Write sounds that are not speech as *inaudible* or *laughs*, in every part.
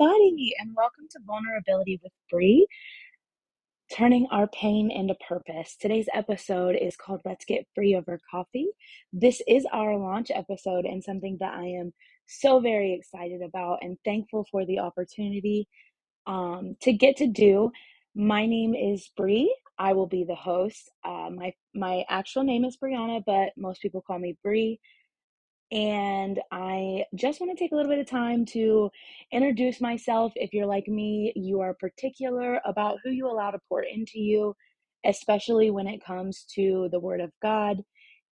everybody, and welcome to Vulnerability with Bree, turning our pain into purpose. Today's episode is called Let's Get Free Over Coffee. This is our launch episode and something that I am so very excited about and thankful for the opportunity um, to get to do. My name is Bree. I will be the host. Uh, my my actual name is Brianna, but most people call me Bree. And I just want to take a little bit of time to introduce myself. If you're like me, you are particular about who you allow to pour into you, especially when it comes to the Word of God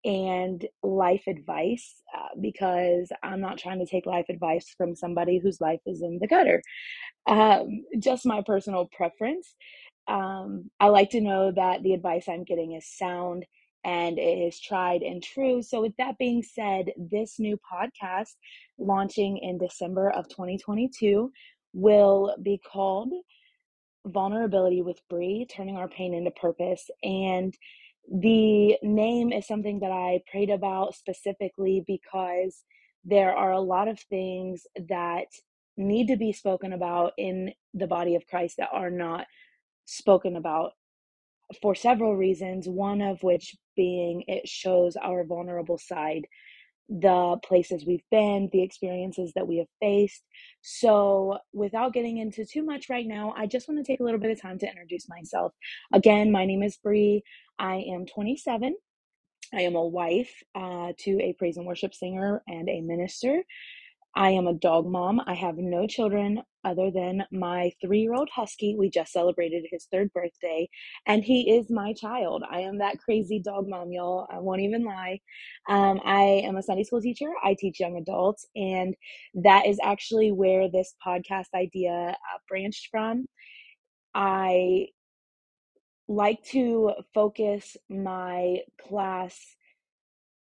and life advice, uh, because I'm not trying to take life advice from somebody whose life is in the gutter. Um, just my personal preference. Um, I like to know that the advice I'm getting is sound and it is tried and true. So, with that being said, this new podcast launching in December of 2022 will be called Vulnerability with Bree, Turning Our Pain into Purpose. And the name is something that I prayed about specifically because there are a lot of things that need to be spoken about in the body of Christ that are not spoken about for several reasons, one of which being it shows our vulnerable side, the places we've been, the experiences that we have faced. So, without getting into too much right now, I just want to take a little bit of time to introduce myself. Again, my name is Bree. I am 27. I am a wife uh, to a praise and worship singer and a minister. I am a dog mom. I have no children other than my three year old husky. We just celebrated his third birthday, and he is my child. I am that crazy dog mom, y'all. I won't even lie. Um, I am a Sunday school teacher. I teach young adults, and that is actually where this podcast idea uh, branched from. I like to focus my class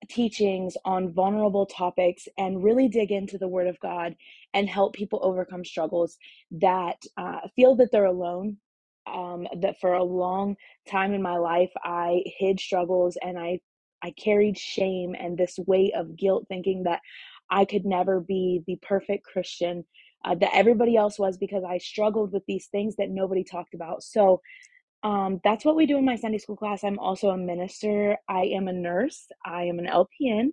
teachings on vulnerable topics and really dig into the Word of God and help people overcome struggles that uh, feel that they're alone. Um, that for a long time in my life, I hid struggles and I I carried shame and this weight of guilt, thinking that I could never be the perfect Christian uh, that everybody else was because I struggled with these things that nobody talked about. So um, that's what we do in my Sunday school class. I'm also a minister. I am a nurse. I am an LPN,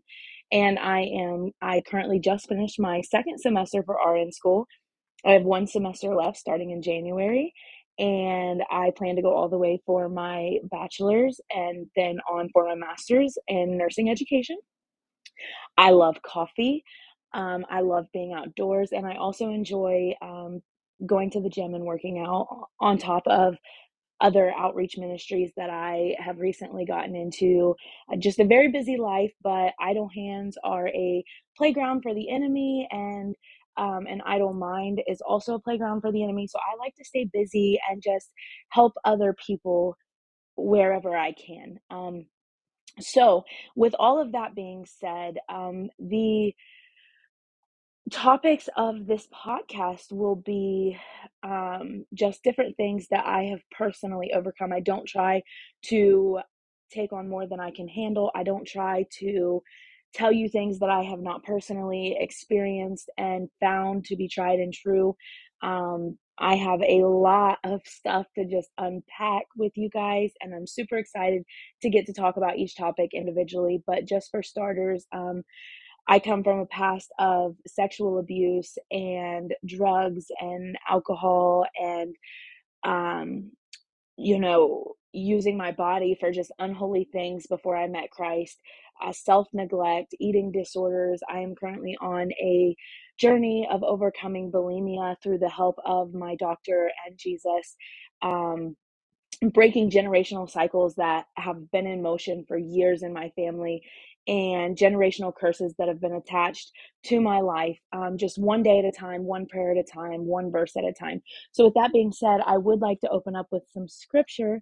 and I am. I currently just finished my second semester for RN school. I have one semester left, starting in January, and I plan to go all the way for my bachelor's and then on for my master's in nursing education. I love coffee. Um, I love being outdoors, and I also enjoy um, going to the gym and working out on top of other outreach ministries that I have recently gotten into. Uh, just a very busy life, but idle hands are a playground for the enemy, and um, an idle mind is also a playground for the enemy. So I like to stay busy and just help other people wherever I can. Um, so, with all of that being said, um, the topics of this podcast will be um, just different things that I have personally overcome. I don't try to take on more than I can handle. I don't try to tell you things that I have not personally experienced and found to be tried and true. Um, I have a lot of stuff to just unpack with you guys, and I'm super excited to get to talk about each topic individually. But just for starters, um, I come from a past of sexual abuse and drugs and alcohol and, um, you know, using my body for just unholy things before I met Christ, uh, self neglect, eating disorders. I am currently on a journey of overcoming bulimia through the help of my doctor and Jesus. Um, breaking generational cycles that have been in motion for years in my family and generational curses that have been attached to my life, um, just one day at a time, one prayer at a time, one verse at a time. So, with that being said, I would like to open up with some scripture.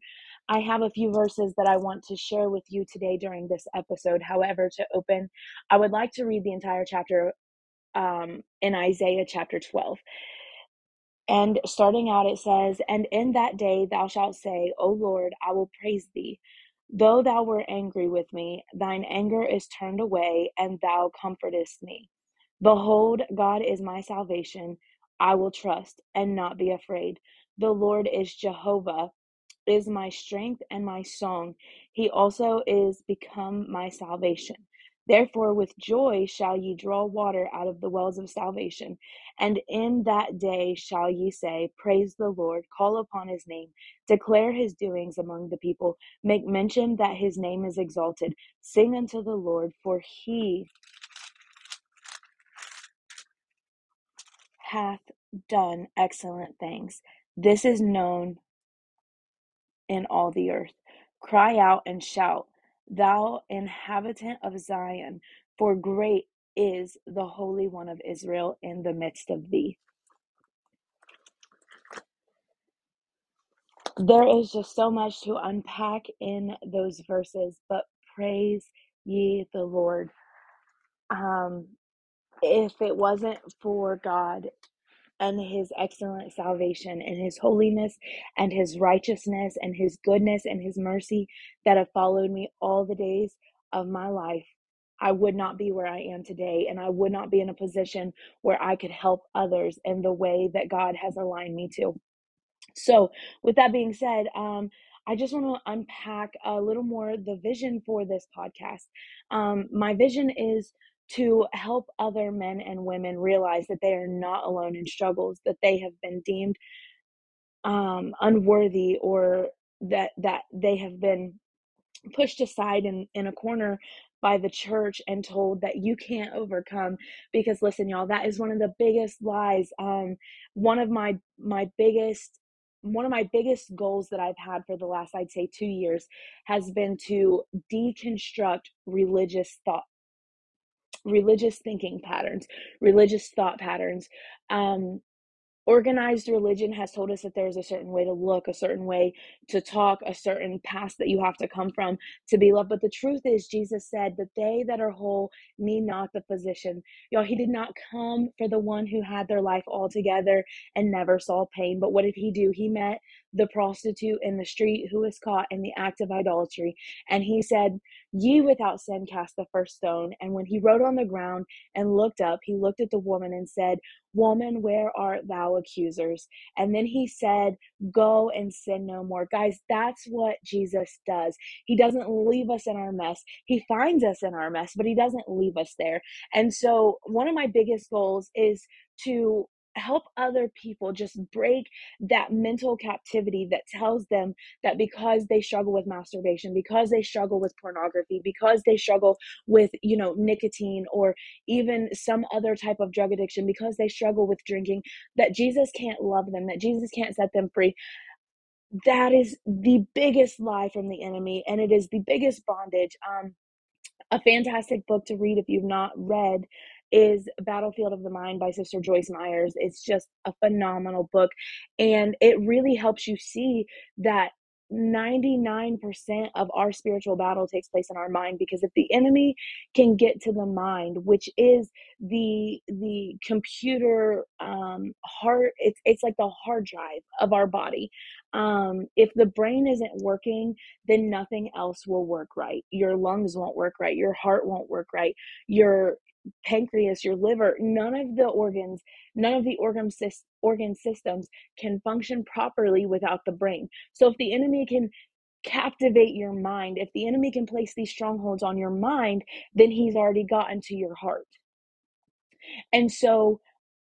I have a few verses that I want to share with you today during this episode. However, to open, I would like to read the entire chapter um, in Isaiah chapter 12. And starting out, it says, And in that day thou shalt say, O Lord, I will praise thee. Though thou were angry with me, thine anger is turned away, and thou comfortest me. Behold, God is my salvation. I will trust and not be afraid. The Lord is Jehovah is my strength and my song. He also is become my salvation. Therefore, with joy shall ye draw water out of the wells of salvation. And in that day shall ye say, Praise the Lord, call upon his name, declare his doings among the people, make mention that his name is exalted. Sing unto the Lord, for he hath done excellent things. This is known in all the earth. Cry out and shout, thou inhabitant of Zion, for great is the Holy One of Israel in the midst of thee. There is just so much to unpack in those verses, but praise ye the Lord. Um, if it wasn't for God and his excellent salvation and his holiness and his righteousness and his goodness and his mercy that have followed me all the days of my life, I would not be where I am today. And I would not be in a position where I could help others in the way that God has aligned me to. So, with that being said, um, I just want to unpack a little more the vision for this podcast. Um, my vision is to help other men and women realize that they are not alone in struggles, that they have been deemed um, unworthy, or that that they have been pushed aside in, in a corner by the church and told that you can't overcome. Because listen y'all that is one of the biggest lies um one of my my biggest one of my biggest goals that I've had for the last I'd say 2 years has been to deconstruct religious thought religious thinking patterns religious thought patterns um organized religion has told us that there's a certain way to look, a certain way to talk, a certain past that you have to come from to be loved. But the truth is, Jesus said that they that are whole need not the physician. Y'all, he did not come for the one who had their life all together and never saw pain. But what did he do? He met the prostitute in the street who was caught in the act of idolatry. And he said, Ye without sin cast the first stone. And when he wrote on the ground and looked up, he looked at the woman and said, Woman, where art thou accusers? And then he said, Go and sin no more. Guys, that's what Jesus does. He doesn't leave us in our mess. He finds us in our mess, but he doesn't leave us there. And so, one of my biggest goals is to help other people just break that mental captivity that tells them that because they struggle with masturbation because they struggle with pornography because they struggle with you know nicotine or even some other type of drug addiction because they struggle with drinking that Jesus can't love them that Jesus can't set them free that is the biggest lie from the enemy and it is the biggest bondage. Um a fantastic book to read if you've not read is Battlefield of the Mind by Sister Joyce Myers. It's just a phenomenal book. And it really helps you see that 99% of our spiritual battle takes place in our mind because if the enemy can get to the mind which is the the computer um heart it's it's like the hard drive of our body um if the brain isn't working then nothing else will work right your lungs won't work right your heart won't work right your pancreas, your liver, none of the organs, none of the organ, organ systems can function properly without the brain. So if the enemy can captivate your mind, if the enemy can place these strongholds on your mind, then he's already gotten to your heart. And so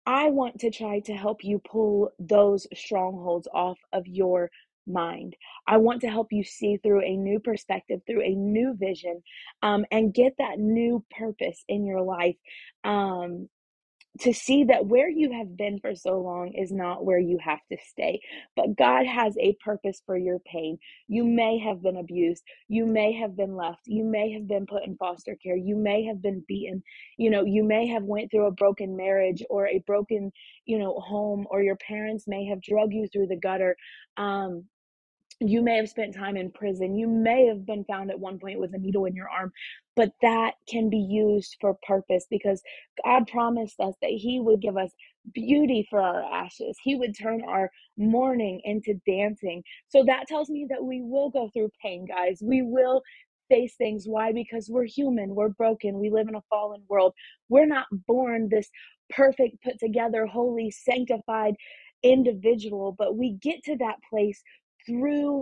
I want to try to help you pull those strongholds off of your mind. I want to help you see through a new perspective, through a new vision, um, and get that new purpose in your life. Um, to see that where you have been for so long is not where you have to stay. But God has a purpose for your pain. You may have been abused. You may have been left. You may have been put in foster care. You may have been beaten. You know, you may have went through a broken marriage or a broken, you know, home or your parents may have drug you through the gutter. Um you may have spent time in prison. You may have been found at one point with a needle in your arm, but that can be used for purpose because God promised us that He would give us beauty for our ashes. He would turn our mourning into dancing. So that tells me that we will go through pain, guys. We will face things. Why? Because we're human, we're broken, we live in a fallen world. We're not born this perfect, put together, holy, sanctified individual, but we get to that place through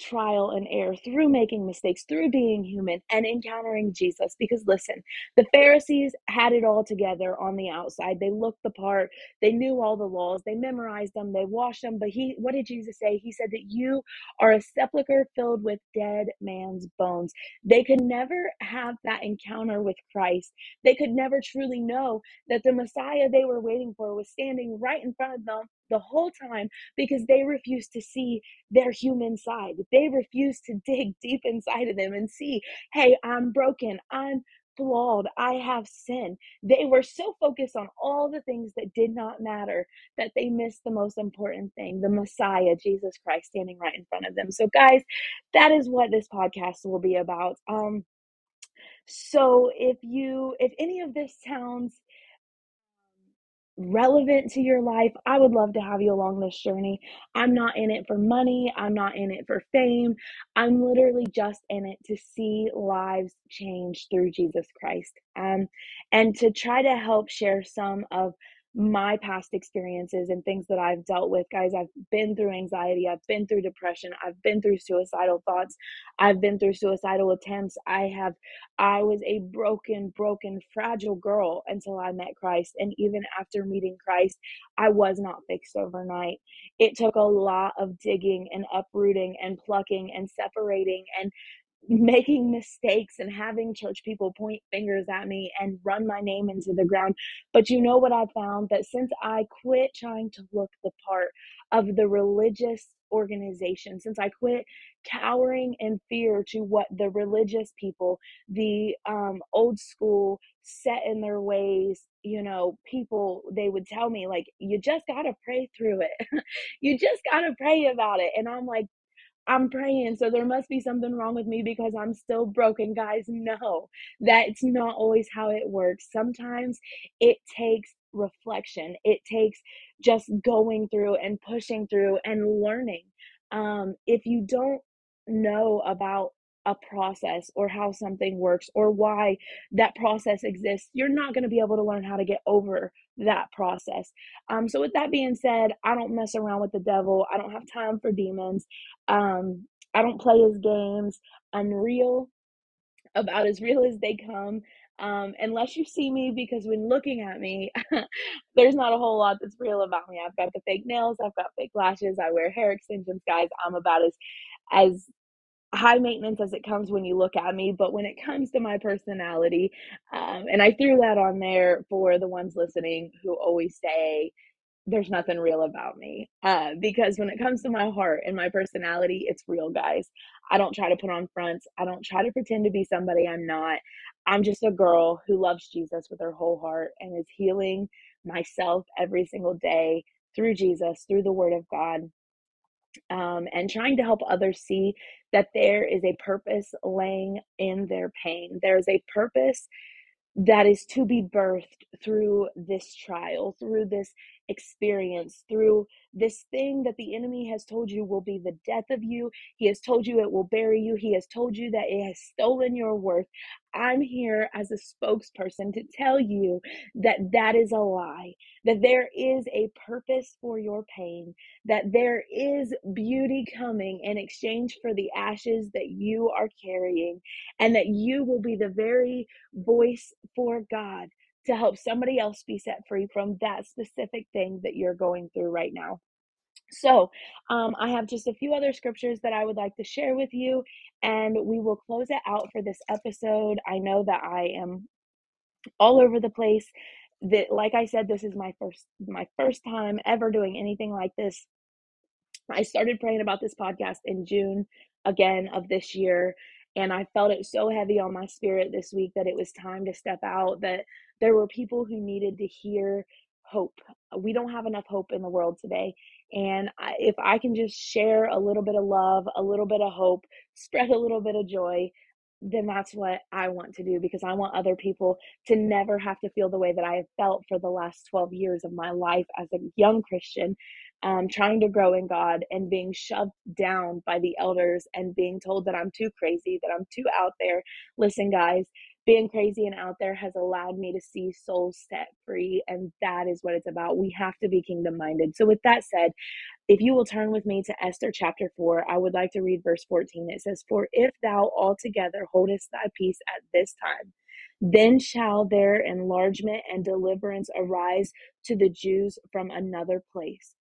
trial and error, through making mistakes, through being human and encountering Jesus. Because listen, the Pharisees had it all together on the outside. They looked the part, they knew all the laws, they memorized them, they washed them. But he, what did Jesus say? He said that you are a sepulcher filled with dead man's bones. They could never have that encounter with Christ. They could never truly know that the Messiah they were waiting for was standing right in front of them the whole time because they refuse to see their human side. They refuse to *laughs* dig deep inside of them and see, hey, I'm broken. I'm flawed. I have sin. They were so focused on all the things that did not matter that they missed the most important thing the Messiah, Jesus Christ, standing right in front of them. So, guys, that is what this podcast will be about. Um, so if you if any of this sounds relevant to your life, I would love to have you along this journey. I'm not in it for money, I'm not in it for fame. I'm literally just in it to see lives change through Jesus Christ. Um, and to try to help share some of my past experiences and things that I've dealt with. Guys, I've been through anxiety, I've been through depression, I've been through suicidal thoughts, I've been through suicidal attempts. I have I was a broken, broken, fragile girl until I met Christ. And even after meeting Christ, I was not fixed overnight. It took a lot of digging and uprooting and plucking and separating and making mistakes and having church people point fingers at me and run my name into the ground. But you know what I found? That since I quit trying to look the part of the religious organization, since I quit cowering in fear to what the religious people, the um, old school, set in their ways, you know, people, they would tell me, like, you just got to pray through it. *laughs* you just got to pray about it. And I'm like, I'm praying, so there must be something wrong with me because I'm still broken. Guys, no, that's not always how it works. Sometimes it takes reflection, it takes just going through and pushing through and learning. Um, if you don't know about a process or how something works or why that process exists, you're not going to be able to learn how to get over that process. Um, so, with that being said, I don't mess around with the devil. I don't have time for demons. Um, I don't play his games. I'm real, about as real as they come. Um, unless you see me, because when looking at me, *laughs* there's not a whole lot that's real about me. I've got the fake nails, I've got fake lashes, I wear hair extensions, guys. I'm about as as high maintenance as it comes when you look at me but when it comes to my personality um, and i threw that on there for the ones listening who always say there's nothing real about me uh, because when it comes to my heart and my personality it's real guys. I don't try to put on fronts. I don't try to pretend to be somebody i'm not. I'm just a girl who loves jesus with her whole heart and is healing myself every single day through jesus through the word of god um, and trying to help others see that there is a purpose laying in their pain. There's a purpose that is to be birthed through this trial, through this experience, through this thing that the enemy has told you will be the death of you. He has told you it will bury you. He has told you that it has stolen your worth. I'm here as a spokesperson to tell you that that is a lie, that there is a purpose for your pain, that there is beauty coming in exchange for the ashes that you are carrying, and that you will be the very voice for God to help somebody else be set free from that specific thing that you're going through right now. So, um, I have just a few other scriptures that I would like to share with you, and we will close it out for this episode. I know that I am all over the place. That, like I said, this is my first my first time ever doing anything like this. I started praying about this podcast in June again of this year, and I felt it so heavy on my spirit this week that it was time to step out. That there were people who needed to hear hope. We don't have enough hope in the world today. And I, if I can just share a little bit of love, a little bit of hope, spread a little bit of joy, then that's what I want to do because I want other people to never have to feel the way that I have felt for the last 12 years of my life as a young Christian. um, trying to grow in God and being shoved down by the elders and being told that I'm too crazy, that I'm too out there. Listen, guys, being crazy and out there has allowed me to see souls set free, and that is what it's about. We have to be kingdom minded. So, with that said, if you will turn with me to Esther chapter 4, I would like to read verse 14. It says, For if thou altogether holdest thy peace at this time, then shall their enlargement and deliverance arise to the Jews from another place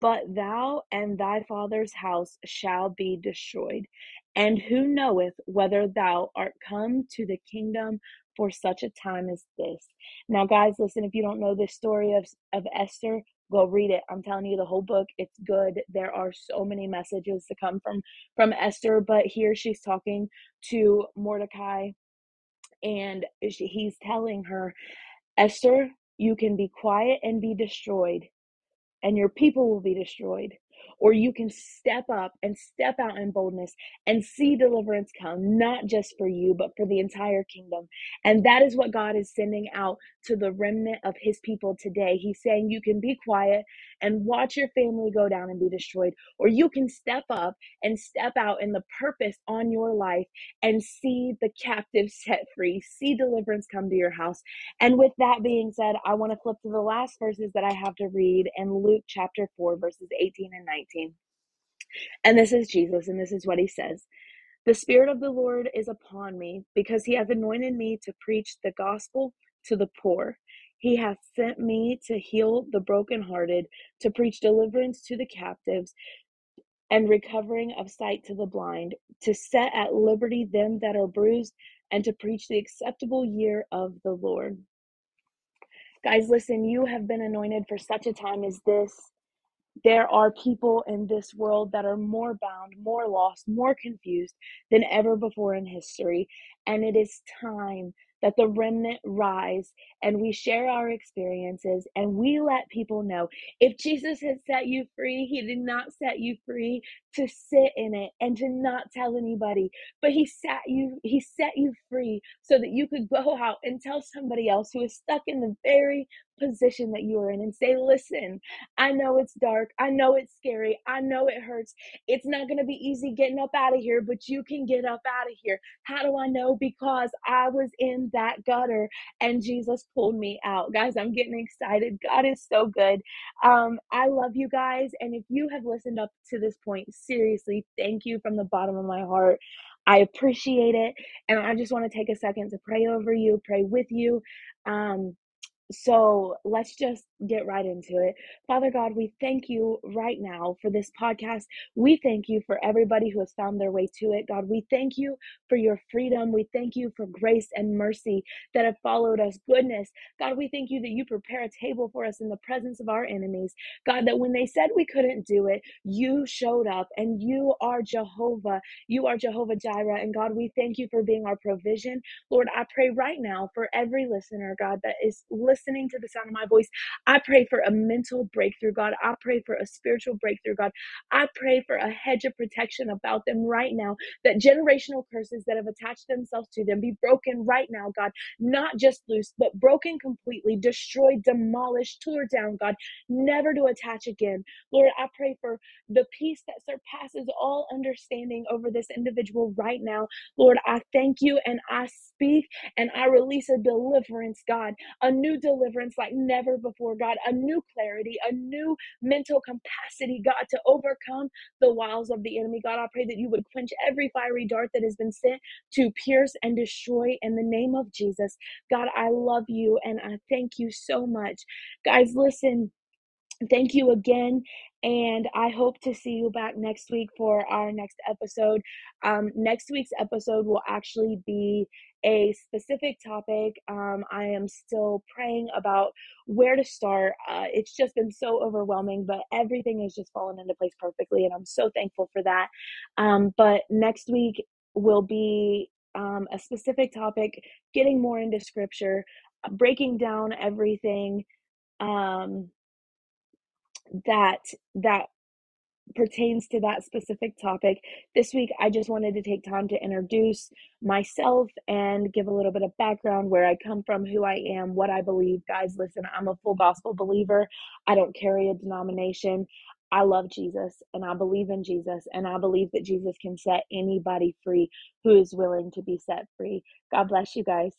but thou and thy father's house shall be destroyed. And who knoweth whether thou art come to the kingdom for such a time as this? Now, guys, listen, if you don't know this story of, of Esther, go read it. I'm telling you the whole book, it's good. There are so many messages to come from from Esther, but here she's talking to Mordecai and she, he's telling her, Esther, you can be quiet and be destroyed and your people will be destroyed. Or you can step up and step out in boldness and see deliverance come, not just for you, but for the entire kingdom. And that is what God is sending out to the remnant of his people today. He's saying you can be quiet and watch your family go down and be destroyed, or you can step up and step out in the purpose on your life and see the captives *laughs* set free, see deliverance come to your house. And with that being said, I want to flip to the last verses that I have to read in Luke chapter 4, verses 18 and 19. And this is Jesus, and this is what he says. The Spirit of the Lord is upon me because he hath anointed me to preach the gospel to the poor. He hath sent me to heal the brokenhearted, to preach deliverance to the captives, and recovering of sight to the blind, to set at liberty them that are bruised, and to preach the acceptable year of the Lord. Guys, listen, you have been anointed for such a time as this there are people in this world that are more bound, more lost, more confused than ever before in history. And it is time that the remnant rise and we share our experiences and we let people know if Jesus has set you free, he did not set you free to sit in it and to not tell anybody, but he sat you he set you free so that you could go out and tell somebody else who is stuck in the very position that you are in and say, "Listen, I know it's dark. I know it's scary. I know it hurts. It's not going to be easy getting up out of here, but you can get up out of here. How do I know? Because I was in that gutter and Jesus pulled me out. Guys, I'm getting excited. God is so good. Um, I love you guys. And if you have listened up to this point, seriously, thank you from the bottom of my heart. I appreciate it. And I just want to take a second to pray over you, pray with you. Um, so let's just get right into it. Father God, we thank you right now for this podcast. We thank you for everybody who has found their way to it. God, we thank you for your freedom. We thank you for grace and mercy that have followed us, goodness. God, we thank you that you prepare a table for us in the presence of our enemies. God, that when they said we couldn't do it, you showed up and you are Jehovah. You are Jehovah Jireh. And God, we thank you for being our provision. Lord, I pray right now for every listener, God, that is listening to the sound of my voice. I pray for a mental breakthrough, God. I pray for a spiritual breakthrough, God. I pray for a hedge of protection about them right now, that generational curses that have attached themselves to them be broken right now, God. Not just loose, but broken completely, destroyed, demolished, tore down, God. Never to attach again. Lord, I pray for the peace that surpasses all understanding over this individual right now. Lord, I thank you and I speak and I release a deliverance, God, a new deliverance like never before, God, a new clarity, a new mental capacity, God, to overcome the wiles of the enemy. God, I pray that you would quench every fiery dart that has been sent to pierce and destroy in the name of Jesus. God, I love you and I thank you so much. Guys, listen thank you again and i hope to see you back next week for our next episode um, next week's episode will actually be a specific topic um, i am still praying about where to start uh, it's just been so overwhelming but everything has just fallen into place perfectly and i'm so thankful for that um, but next week will be um, a specific topic getting more into scripture breaking down everything um that that pertains to that specific topic. This week, I just wanted to take time to introduce myself and give a little bit of background where I come from, who I am, what I believe. Guys, listen, I'm a full gospel believer. I don't carry a denomination. I love Jesus and I believe in Jesus and I believe that Jesus can set anybody free who is willing to be set free. God bless you guys.